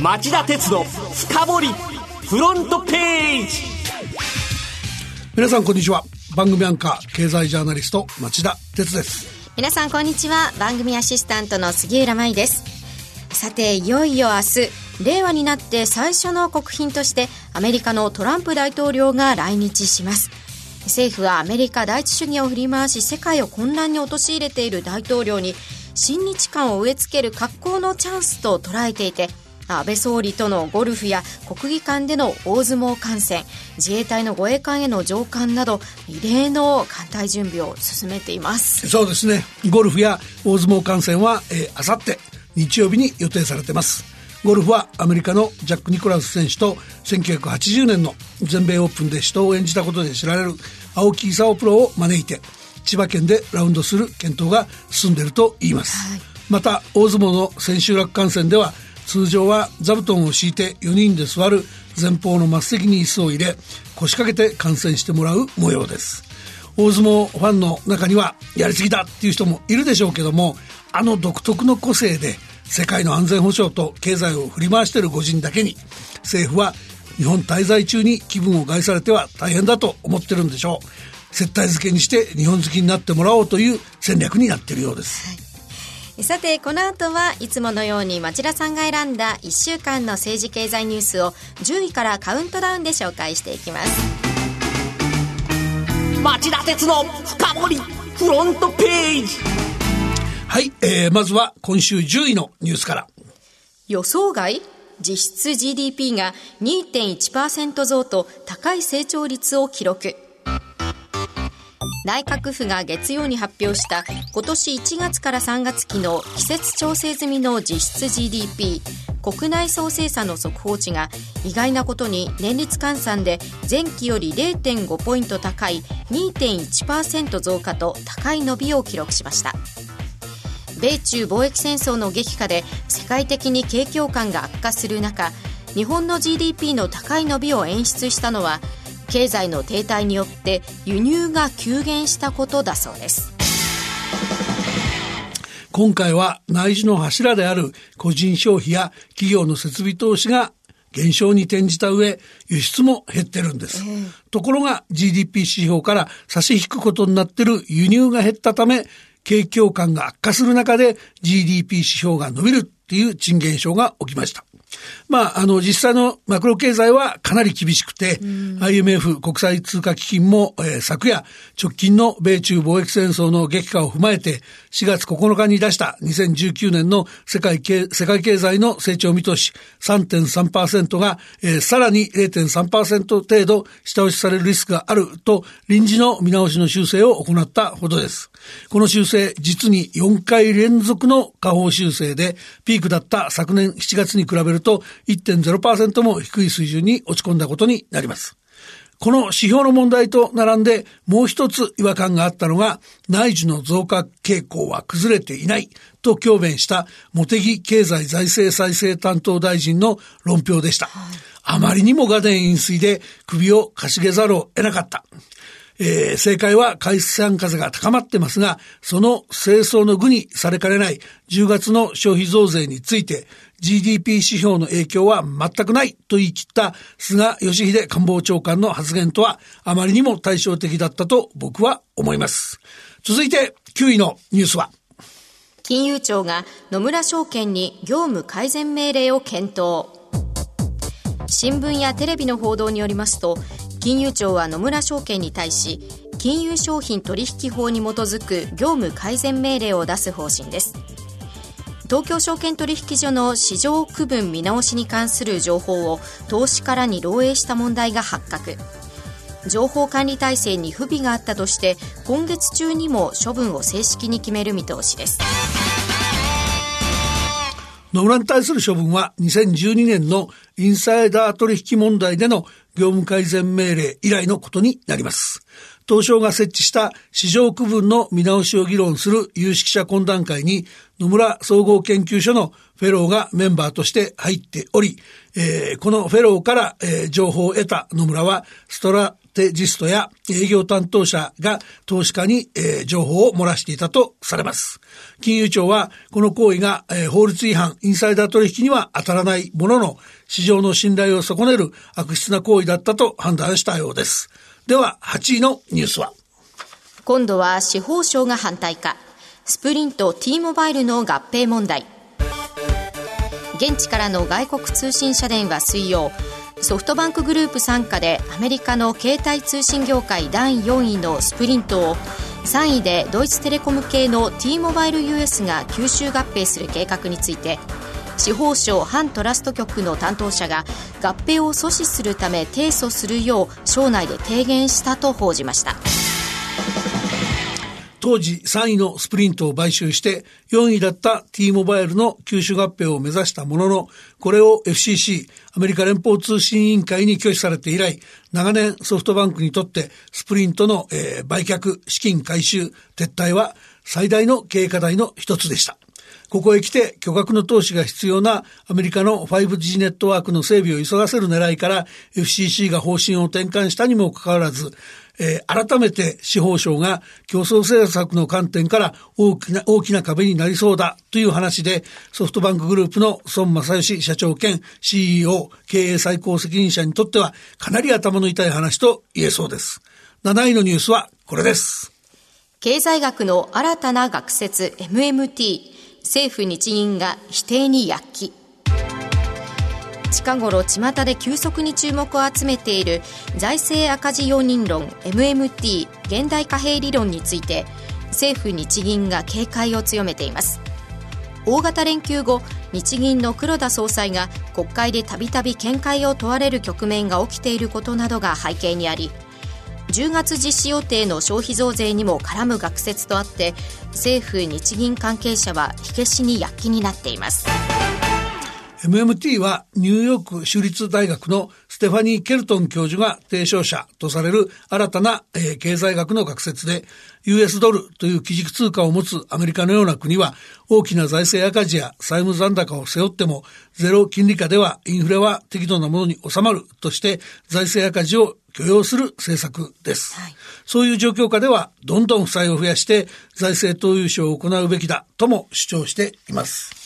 町田鉄の深掘りフロントページ。皆さんこんにちは。番組アンカー経済ジャーナリスト町田鉄です。皆さんこんにちは。番組アシスタントの杉浦舞です。さていよいよ明日令和になって最初の国賓としてアメリカのトランプ大統領が来日します。政府はアメリカ第一主義を振り回し世界を混乱に陥れている大統領に親日感を植え付ける格好のチャンスと捉えていて安倍総理とのゴルフや国技館での大相撲観戦自衛隊の護衛艦への上艦など異例の艦隊準備を進めています。そうですね。ゴルフや大相撲観戦はあさって日曜日に予定されてます。ゴルフはアメリカのジャック・ニコラス選手と1980年の全米オープンで死闘を演じたことで知られる青木功プロを招いて千葉県でラウンドする検討が進んでいると言います、はい、また大相撲の千秋楽観戦では通常は座布団を敷いて4人で座る前方の末席に椅子を入れ腰掛けて観戦してもらう模様です。大相撲ファンの中にはやりすぎだっていう人もいるでしょうけどもあの独特の個性で世界の安全保障と経済を振り回している御人だけに政府は日本滞在中に気分を害されては大変だと思ってるんでしょう。接待付けにして日本好きになってもらおうという戦略になっているようです、はいさてこの後はいつものように町田さんが選んだ1週間の政治経済ニュースを10位からカウントダウンで紹介していきます。町田鉄の深掘りフロントページ。はい、えー、まずは今週10位のニュースから。予想外実質 GDP が2.1%増と高い成長率を記録内閣府が月曜に発表した今年1月から3月期の季節調整済みの実質 GDP 国内総生産の速報値が意外なことに年率換算で前期より0.5ポイント高い2.1%増加と高い伸びを記録しました。米中貿易戦争の激化で世界的に景況感が悪化する中日本の GDP の高い伸びを演出したのは経済の停滞によって輸入が急減したことだそうです今回は内需の柱である個人消費や企業の設備投資が減少に転じた上、輸出も減ってるんです。えー、ところが GDP 指標から差し引くことになってる輸入が減ったため、景況感が悪化する中で GDP 指標が伸びるっていう賃現象が起きました。まあ、あの、実際のマクロ経済はかなり厳しくて、IMF 国際通貨基金も、えー、昨夜、直近の米中貿易戦争の激化を踏まえて、4月9日に出した2019年の世界経世界経済の成長見通し3.3%が、えー、さらに0.3%程度下押しされるリスクがあると臨時の見直しの修正を行ったほどです。この修正、実に4回連続の下方修正で、ピークだった昨年7月に比べると1.0%も低い水準に落ち込んだことになります。この指標の問題と並んでもう一つ違和感があったのが内需の増加傾向は崩れていないと強弁した茂木経済財政再生担当大臣の論評でした。あまりにも画電飲水で首をかしげざるを得なかった。えー、正解は海産風が高まってますが、その清掃の具にされかねない10月の消費増税について GDP 指標の影響は全くないと言い切った菅義偉官房長官の発言とはあまりにも対照的だったと僕は思います。続いて9位のニュースは金融庁が野村証券に業務改善命令を検討新聞やテレビの報道によりますと金融庁は野村証券に対し金融商品取引法に基づく業務改善命令を出す方針です。東京証券取引所の市場区分見直しに関する情報を投資家らに漏洩した問題が発覚。情報管理体制に不備があったとして今月中にも処分を正式に決める見通しです。野村に対する処分は2012年のインサイダー取引問題での業務改善命令以来のことになります。東証が設置した市場区分の見直しを議論する有識者懇談会に野村総合研究所のフェローがメンバーとして入っており、えー、このフェローから、えー、情報を得た野村はストラテジストや営業担当者が投資家に、えー、情報を漏らしていたとされます。金融庁はこの行為が、えー、法律違反、インサイダー取引には当たらないものの、市場の信頼を損ねる悪質な行為だったと判断したようです。では、8位のニュースは？今度は司法省が反対か。スプリント T モバイルの合併問題。現地からの外国通信社電は水曜、ソフトバンクグループ傘下でアメリカの携帯通信業界第4位のスプリントを3位でドイツテレコム系の T モバイル US が吸収合併する計画について司法省反トラスト局の担当者が合併を阻止するため提訴するよう省内で提言したと報じました。当時3位のスプリントを買収して4位だった T モバイルの吸収合併を目指したものの、これを FCC、アメリカ連邦通信委員会に拒否されて以来、長年ソフトバンクにとってスプリントの、えー、売却、資金回収、撤退は最大の経営課題の一つでした。ここへ来て巨額の投資が必要なアメリカの 5G ネットワークの整備を急がせる狙いから FCC が方針を転換したにもかかわらず、えー、改めて司法省が競争政策の観点から大きな、大きな壁になりそうだという話で、ソフトバンクグループの孫正義社長兼 CEO 経営最高責任者にとってはかなり頭の痛い話と言えそうです。7位のニュースはこれです。経済学の新たな学説 MMT 政府日銀が否定に躍起。近頃巷で急速に注目を集めている財政赤字容認論 MMT 現代貨幣理論について政府日銀が警戒を強めています。大型連休後日銀の黒田総裁が国会でたびたび見解を問われる局面が起きていることなどが背景にあり10月実施予定の消費増税にも絡む学説とあって政府日銀関係者は火消しに躍起になっています。MMT はニューヨーク州立大学のステファニー・ケルトン教授が提唱者とされる新たな、えー、経済学の学説で US ドルという基軸通貨を持つアメリカのような国は大きな財政赤字や債務残高を背負ってもゼロ金利下ではインフレは適度なものに収まるとして財政赤字を許容する政策です。はい、そういう状況下ではどんどん負債を増やして財政投融資を行うべきだとも主張しています。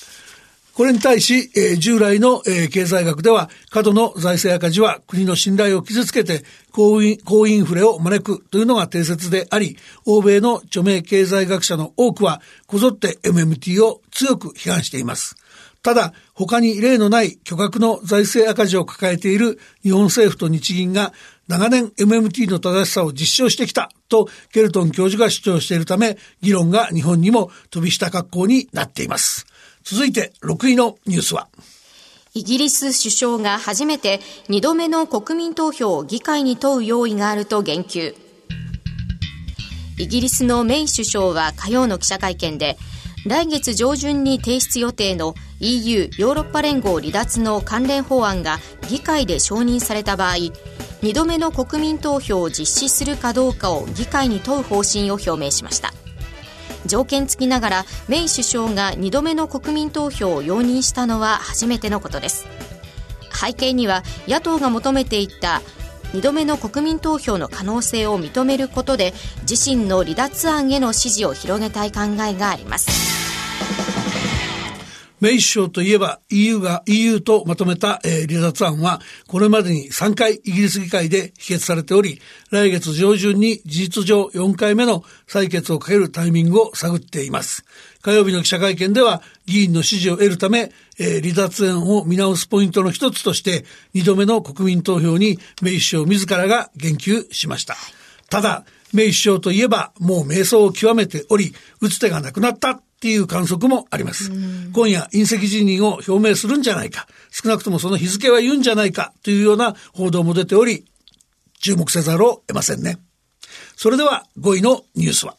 これに対し、えー、従来の、えー、経済学では、過度の財政赤字は国の信頼を傷つけて高イン高インフレを招くというのが定説であり、欧米の著名経済学者の多くは、こぞって MMT を強く批判しています。ただ、他に例のない巨額の財政赤字を抱えている日本政府と日銀が長年 MMT の正しさを実証してきたとケルトン教授が主張しているため、議論が日本にも飛びした格好になっています。続いて6位のニュースは。イギリス首相が初めて2度目の国民投票を議会に問う用意があると言及。イギリスのメイ首相は火曜の記者会見で来月上旬に提出予定の EU= ヨーロッパ連合離脱の関連法案が議会で承認された場合2度目の国民投票を実施するかどうかを議会に問う方針を表明しました。条件付きながらメイ首相が2度目の国民投票を容認したのは初めてのことです。背景には野党が求めていた2度目の国民投票の可能性を認めることで自身の離脱案への支持を広げたい考えがあります。メイ首相といえば EU が EU とまとめた、えー、離脱案はこれまでに3回イギリス議会で否決されており来月上旬に事実上4回目の採決をかけるタイミングを探っています。火曜日の記者会見では議員の支持を得るため、えー、離脱案を見直すポイントの一つとして2度目の国民投票にメイ首相自らが言及しました。ただ、メイ首相といえばもう迷走を極めており、打つ手がなくなったっていう観測もあります。今夜隕石辞任を表明するんじゃないか、少なくともその日付は言うんじゃないかというような報道も出ており、注目せざるを得ませんね。それでは5位のニュースは。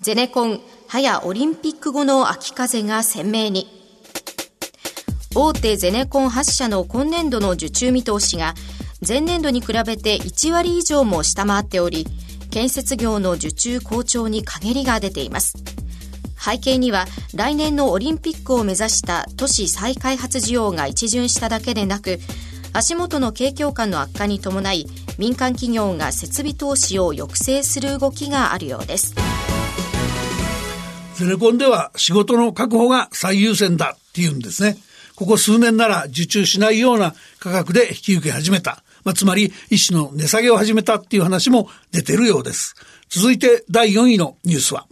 ゼネコン、早オリンピック後の秋風が鮮明に。大手ゼネコン8社の今年度の受注見通しが前年度に比べて1割以上も下回っており、建設業の受注好調に陰りが出ています。背景には来年のオリンピックを目指した都市再開発需要が一巡しただけでなく足元の景況感の悪化に伴い民間企業が設備投資を抑制する動きがあるようですゼネコンでは仕事の確保が最優先だっていうんですね。ここ数年なら受注しないような価格で引き受け始めた。まあ、つまり一種の値下げを始めたっていう話も出てるようです。続いて第4位のニュースは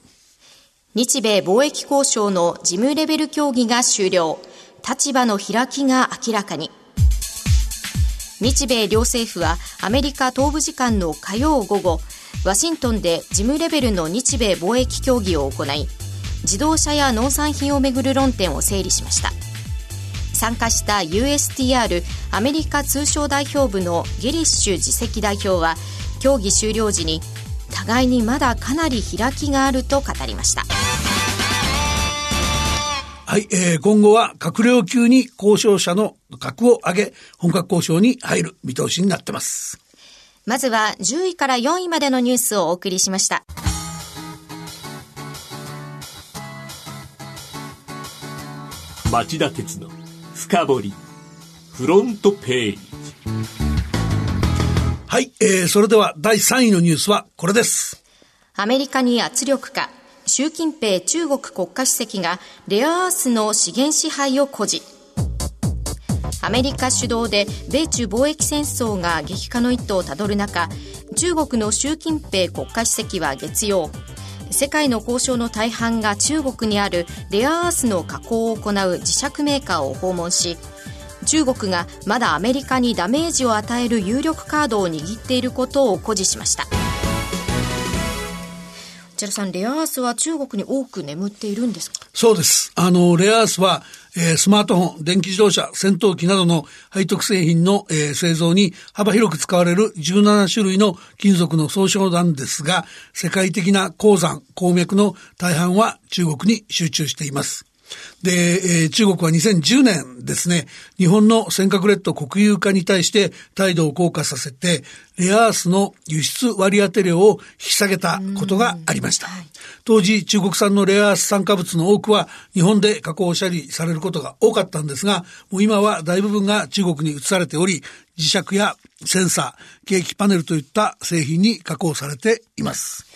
日米貿易交渉の事務レベル協議が終了。立場の開きが明らかに。日米両政府はアメリカ東部時間の火曜午後、ワシントンで事務レベルの日米貿易協議を行い、自動車や農産品をめぐる論点を整理しました参加した USTR アメリカ通商代表部のゲリッシュ次席代表は協議終了時に互いにまだかなり開きがあると語りました。はい、えー、今後は閣僚級に交渉者の格を上げ本格交渉に入る見通しになってます。まずは10位から4位までのニュースをお送りしました。町田鉄の深掘りフロントページはい、えー、それでは第3位のニュースはこれです。アメリカに圧力か。習近平中国国家主席がレアアースの資源支配を誇示。アメリカ主導で米中貿易戦争が激化の一途をたどる中中国の習近平国家主席は月曜世界の交渉の大半が中国にあるレアアースの加工を行う磁石メーカーを訪問し中国がまだアメリカにダメージを与える有力カードを握っていることを誇示しました。内田さんレアアースは中国に多く眠っているんですか？そうです。あのレアアースはえー、スマートフォン、電気自動車、戦闘機などの背徳製品の、えー、製造に幅広く使われる17種類の金属の総称なんですが、世界的な鉱山、鉱脈の大半は中国に集中しています。で、えー、中国は2010年ですね、日本の尖閣列島国有化に対して態度を硬化させて、レアアースの輸出割当量を引き下げたことがありました。当時、中国産のレアアース酸化物の多くは日本で加工処理されることが多かったんですが、もう今は大部分が中国に移されており、磁石やセンサー、ケーキパネルといった製品に加工されています。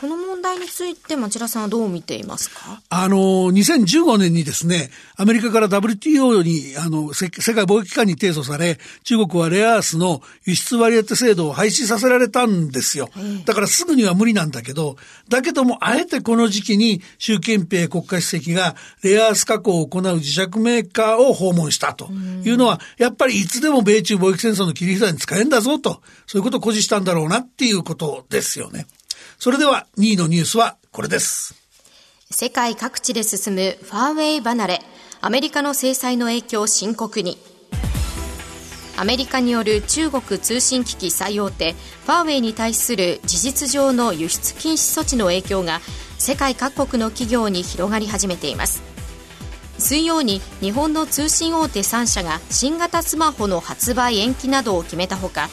この問題について町田さんはどう見ていますか？あの、2015年にですね、アメリカから WTO に、あの、世界貿易機関に提訴され、中国はレアアースの輸出割当制度を廃止させられたんですよ。だからすぐには無理なんだけど、だけども、あえてこの時期に習近平国家主席がレアアース加工を行う磁石メーカーを訪問したと。いうのは、やっぱりいつでも米中貿易戦争の切り札に使えんだぞと、そういうことを誇示したんだろうなっていうことですよね。それでは2位のニュースはこれです。世界各地で進むファーウェイ離れ、アメリカの制裁の影響深刻に。アメリカによる中国通信機器最大手ファーウェイに対する事実上の輸出禁止措置の影響が世界各国の企業に広がり始めています水曜に日本の通信大手3社が新型スマホの発売延期などを決めたほか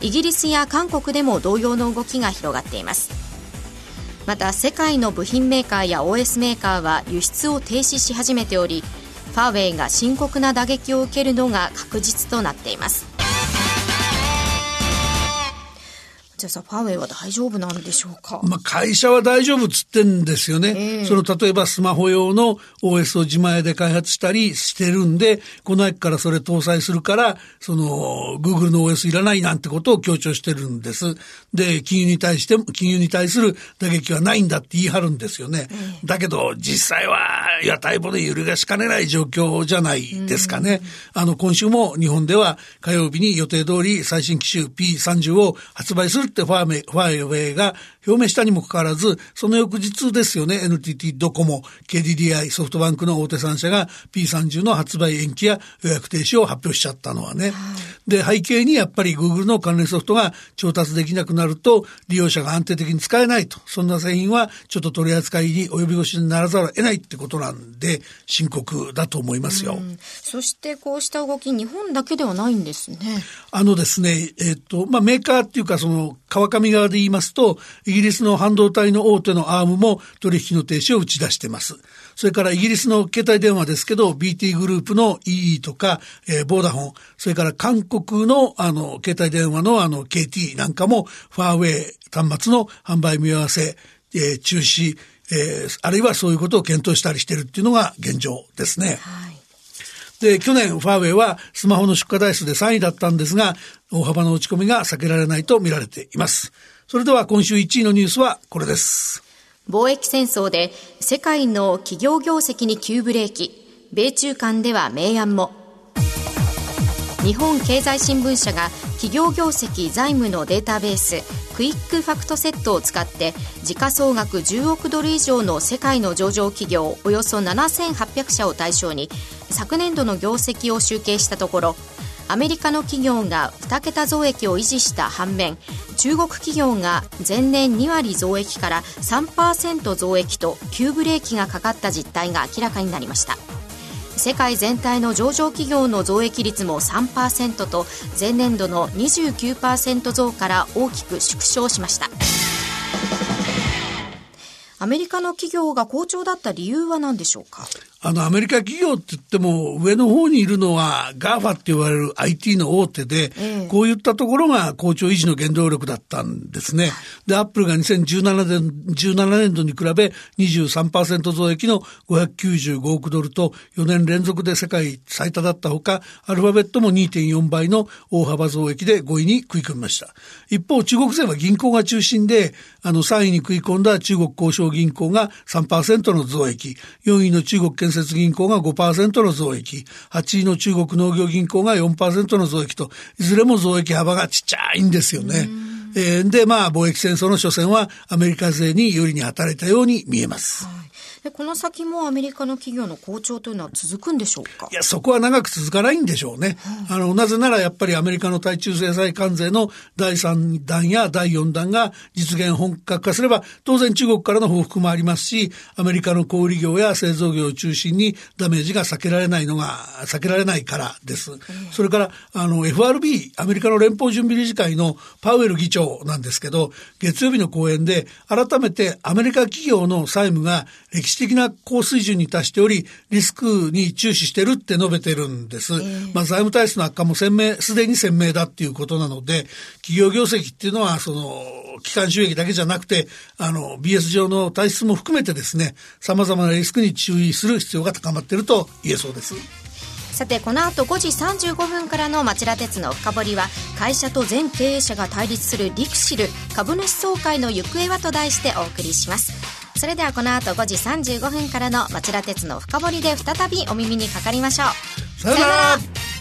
イギリスや韓国でも同様の動きが広がっていますまた世界の部品メーカーや OS メーカーは輸出を停止し始めておりファーウェイが深刻な打撃を受けるのが確実となっています。じゃあさ、ファーウェイは大丈夫なんでしょうか？まあ会社は大丈夫っつってんですよね。えー、その例えばスマホ用の OS を自前で開発したりしてるんで、この秋からそれ搭載するから、その Google の OS いらないなんてことを強調してるんです。で、金融に対しても、金融に対する打撃はないんだって言い張るんですよね。えー、だけど実際は屋台骨揺るがしかねない状況じゃないですかね。あの今週も日本では火曜日に予定通り最新機種 P30 を発売するってファーメファーウェイが表明したにもかかわらず、その翌日ですよね、NTT ドコモ、KDDI、ソフトバンクの大手3社が P30 の発売延期や予約停止を発表しちゃったのはね。はい、で、背景にやっぱり Google の関連ソフトが調達できなくなると、利用者が安定的に使えないと。そんな製品はちょっと取り扱いに及び腰にならざるを得ないってことなんで、深刻だと思いますよ。そしてこうした動き、日本だけではないんですね。あのですね、えっ、と、まあ、メーカーっていうか、その、川上側で言いますと、イギリスの半導体の大手のアームも取引の停止を打ち出しています。それからイギリスの携帯電話ですけど、BT グループの EE とか、えー、ボーダフォン、それから韓国のあの、携帯電話のあの、KT なんかも、ファーウェイ端末の販売見合わせ、えー、中止、えー、あるいはそういうことを検討したりしているっていうのが現状ですね。はいで、去年ファーウェイはスマホの出荷台数で3位だったんですが、大幅な落ち込みが避けられないと見られています。それでは今週1位のニュースはこれです。貿易戦争で世界の企業業績に急ブレーキ。米中間では明暗も。日本経済新聞社が企業業績財務のデータベースクイックファクトセットを使って時価総額10億ドル以上の世界の上場企業およそ7800社を対象に昨年度の業績を集計したところアメリカの企業が2桁増益を維持した反面中国企業が前年2割増益から3%増益と急ブレーキがかかった実態が明らかになりました。世界全体の上場企業の増益率も3%と前年度の29%増から大きく縮小しました。アメリカの企業が好調だった理由は何でしょうか？あの、アメリカ企業って言っても、上の方にいるのは GAFA って言われる IT の大手で、えこういったところが好調維持の原動力だったんですね。で、アップルが2017年 ,17 年度に比べ23%増益の595億ドルと4年連続で世界最多だったほか、アルファベットも2.4倍の大幅増益で5位に食い込みました。一方、中国勢は銀行が中心で、あの3位に食い込んだ中国交渉銀行が3%の増益、4位の中国建設銀行が5%の増益、8位の中国農業銀行が4%の増益と、いずれも増益幅がちっちゃいんですよね。えー、で、まあ、貿易戦争の初戦はアメリカ勢に有利に働いたように見えます。はいでこの先もアメリカの企業の好調というのは続くんでしょうか？いや、そこは長く続かないんでしょうね。あの、なぜならやっぱりアメリカの対中制裁関税の第3弾や第4弾が実現本格化すれば、当然中国からの報復もありますし、アメリカの小売業や製造業を中心にダメージが避けられないのが、避けられないからです。それから、あの、FRB、アメリカの連邦準備理事会のパウエル議長なんですけど、月曜日の講演で改めてアメリカ企業の債務が歴史的な高水準に達しており、リスクに注視してるって述べてるんです。えー、まあ、財務体質の悪化も鮮明、すでに鮮明だっていうことなので、企業業績っていうのは、その、機関収益だけじゃなくて、あの、BS 上の体質も含めてですね、様々なリスクに注意する必要が高まっていると言えそうです。さてこの後5時35分からの町田鉄の深掘りは会社と全経営者が対立するリクシル株主総会の行方はと題してお送りします。それではこの後5時35分からの町田鉄の深掘りで再びお耳にかかりましょう。さよなら